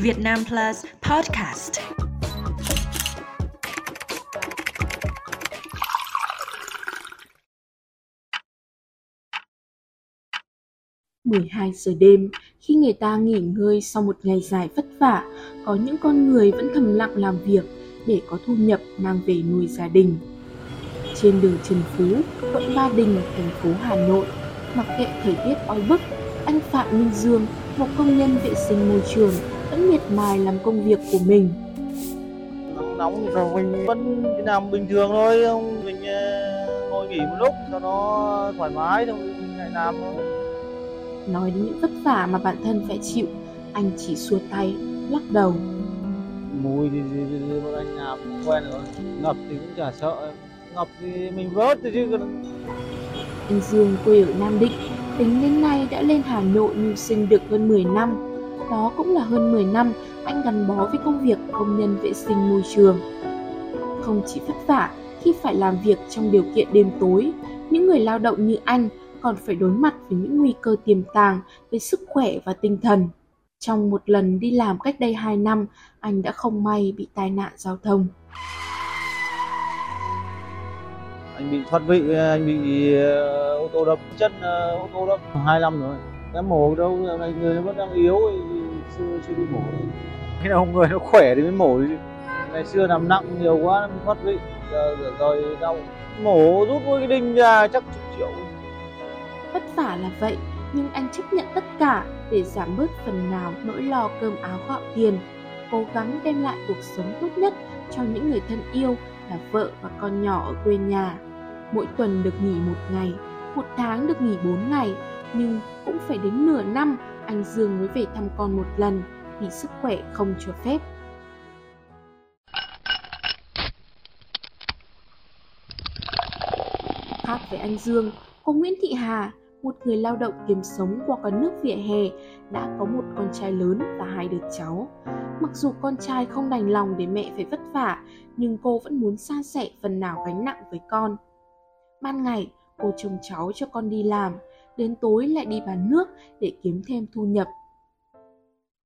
Việt Nam Plus Podcast. mười hai giờ đêm, khi người ta nghỉ ngơi sau một ngày dài vất vả, có những con người vẫn thầm lặng làm việc để có thu nhập mang về nuôi gia đình. Trên đường Trần Phú, quận Ba Đình, thành phố Hà Nội, mặc kệ thời tiết oi bức, anh Phạm Minh Dương, một công nhân vệ sinh môi trường, vẫn miệt mài làm công việc của mình. Nóng nóng rồi mình vẫn làm bình thường thôi, mình ờ, ngồi nghỉ một lúc cho nó thoải mái rồi mình lại làm thôi. Nói đến những vất vả mà bản thân phải chịu, anh chỉ xua tay, lắc đầu. Mùi thì, thì, thì, thì bọn anh làm quen rồi, ngập thì cũng chả sợ, ngập thì mình vớt thôi chứ còn anh Dương quê ở Nam Định, tính đến nay đã lên Hà Nội mưu sinh được hơn 10 năm. Đó cũng là hơn 10 năm anh gắn bó với công việc công nhân vệ sinh môi trường. Không chỉ vất vả khi phải làm việc trong điều kiện đêm tối, những người lao động như anh còn phải đối mặt với những nguy cơ tiềm tàng về sức khỏe và tinh thần. Trong một lần đi làm cách đây 2 năm, anh đã không may bị tai nạn giao thông. anh bị thoát vị anh bị ờ, ô tô đâm chân ờ, ô tô đâm hai năm rồi em mổ đâu này người nó vẫn đang yếu thì chưa chưa đi mổ khi nào người nó khỏe thì mới mổ chứ. Ngày xưa nằm nặng nhiều quá nó bị thoát vị. Giờ rồi đau. Mổ rút mỗi cái đinh ra chắc chục triệu. Vất vả là vậy, nhưng anh chấp nhận tất cả để giảm bớt phần nào nỗi lo cơm áo gạo tiền, cố gắng đem lại cuộc sống tốt nhất cho những người thân yêu là vợ và con nhỏ ở quê nhà. Mỗi tuần được nghỉ một ngày, một tháng được nghỉ bốn ngày, nhưng cũng phải đến nửa năm anh Dương mới về thăm con một lần vì sức khỏe không cho phép. Khác với anh Dương, cô Nguyễn Thị Hà, một người lao động kiếm sống qua con nước vỉa hè, đã có một con trai lớn và hai đứa cháu. Mặc dù con trai không đành lòng để mẹ phải vất vả, nhưng cô vẫn muốn san sẻ phần nào gánh nặng với con. Ban ngày, cô trông cháu cho con đi làm, đến tối lại đi bán nước để kiếm thêm thu nhập.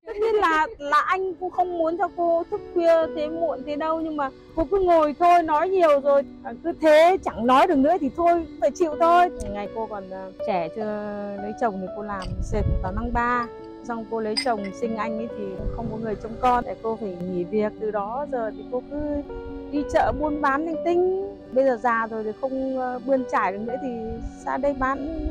Tất nhiên là là anh cũng không muốn cho cô thức khuya thế muộn thế đâu nhưng mà cô cứ ngồi thôi nói nhiều rồi à, cứ thế chẳng nói được nữa thì thôi phải chịu thôi. Ngày cô còn à, trẻ chưa lấy chồng thì cô làm dệt vào năm ba xong cô lấy chồng sinh anh ấy thì không có người trông con để cô phải nghỉ việc từ đó giờ thì cô cứ đi chợ buôn bán linh tinh bây giờ già rồi thì không ờ, bươn trải được nữa thì ra đây bán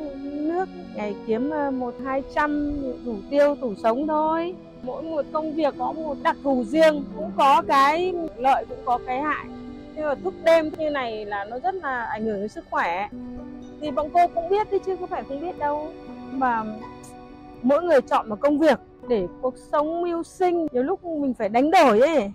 nước ngày kiếm ờ, một hai trăm đủ tiêu, đủ sống thôi. Mỗi một công việc có một đặc thù riêng, cũng có cái lợi, cũng có cái hại. Nhưng mà thức đêm như này là nó rất là ảnh hưởng đến sức khỏe. Thì bọn cô cũng biết đấy chứ không phải không biết đâu. Mà mỗi người chọn một công việc để cuộc sống mưu sinh, nhiều lúc mình phải đánh đổi ấy.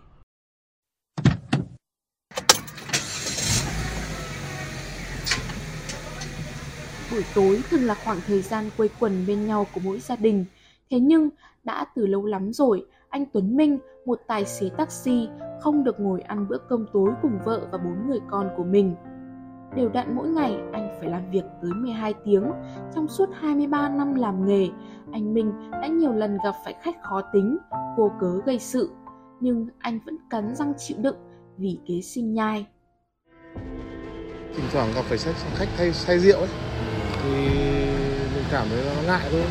Buổi tối thường là khoảng thời gian quây quần bên nhau của mỗi gia đình. Thế nhưng, đã từ lâu lắm rồi, anh Tuấn Minh, một tài xế taxi, không được ngồi ăn bữa cơm tối cùng vợ và bốn người con của mình. Đều đặn mỗi ngày, anh phải làm việc tới 12 tiếng. Trong suốt 23 năm làm nghề, anh Minh đã nhiều lần gặp phải khách khó tính, vô cớ gây sự. Nhưng anh vẫn cắn răng chịu đựng vì kế sinh nhai. thỉnh thoảng gặp phải khách say rượu ấy thì mình cảm thấy nó ngại thôi.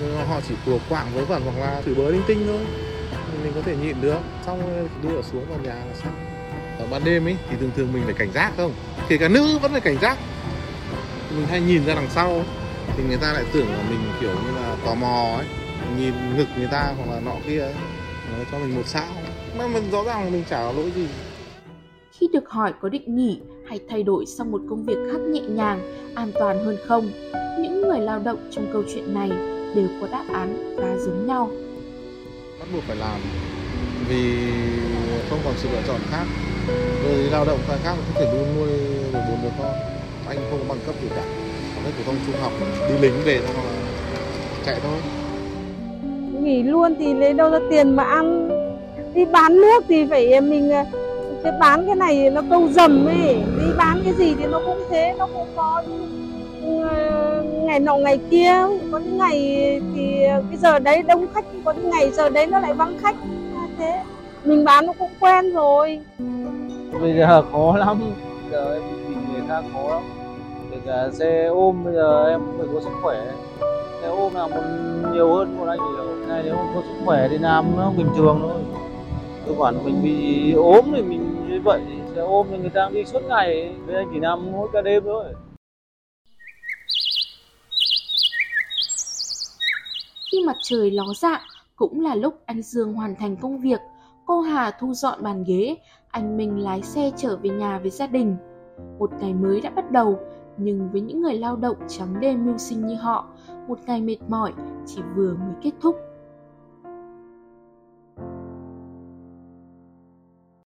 Nhưng họ chỉ cùa quạng với vẩn hoặc là chửi bới linh tinh thôi. Mình có thể nhịn được. Xong đưa xuống vào nhà là xong. Ở ban đêm ấy, thì thường thường mình phải cảnh giác không? Kể cả nữ vẫn phải cảnh giác. Mình hay nhìn ra đằng sau. Thì người ta lại tưởng là mình kiểu như là tò mò ấy. Nhìn ngực người ta hoặc là nọ kia ấy. Nó cho mình một sao mà mình rõ ràng là mình chả có lỗi gì. Khi được hỏi có định nghỉ hay thay đổi sang một công việc khác nhẹ nhàng, an toàn hơn không, những người lao động trong câu chuyện này đều có đáp án khá giống nhau. bắt buộc phải làm vì không còn sự lựa chọn khác. Rồi lao động khai khác có thể nuôi nuôi được bốn đứa con. Anh không có bằng cấp gì cả. Học hết phổ thông trung học đi lính về thôi mà chạy thôi. Nghỉ luôn thì lấy đâu ra tiền mà ăn? Đi bán nước thì phải mình ờ, cái bán cái này nó câu dầm ấy. Đi bán cái gì thì nó cũng thế, nó cũng có ừ, ngày nọ ngày kia. Có những ngày thì cái giờ đấy đông khách, có những ngày giờ đấy nó lại vắng khách. Thế. Mình bán nó cũng quen rồi. Bây giờ khó lắm. Giờ em tìm người khác khó lắm. Kể cả xe ôm, bây giờ em phải có sức khỏe. Xe ôm là một nhiều hơn một anh nhiều. Này nếu không có sức khỏe thì làm nó bình thường thôi cơ bản mình bị ốm thì mình như vậy xe ôm thì người ta đi suốt ngày bây giờ chỉ nằm mỗi cả đêm thôi Khi mặt trời ló dạng cũng là lúc anh Dương hoàn thành công việc. Cô Hà thu dọn bàn ghế, anh Minh lái xe trở về nhà với gia đình. Một ngày mới đã bắt đầu, nhưng với những người lao động trắng đêm mưu sinh như họ, một ngày mệt mỏi chỉ vừa mới kết thúc.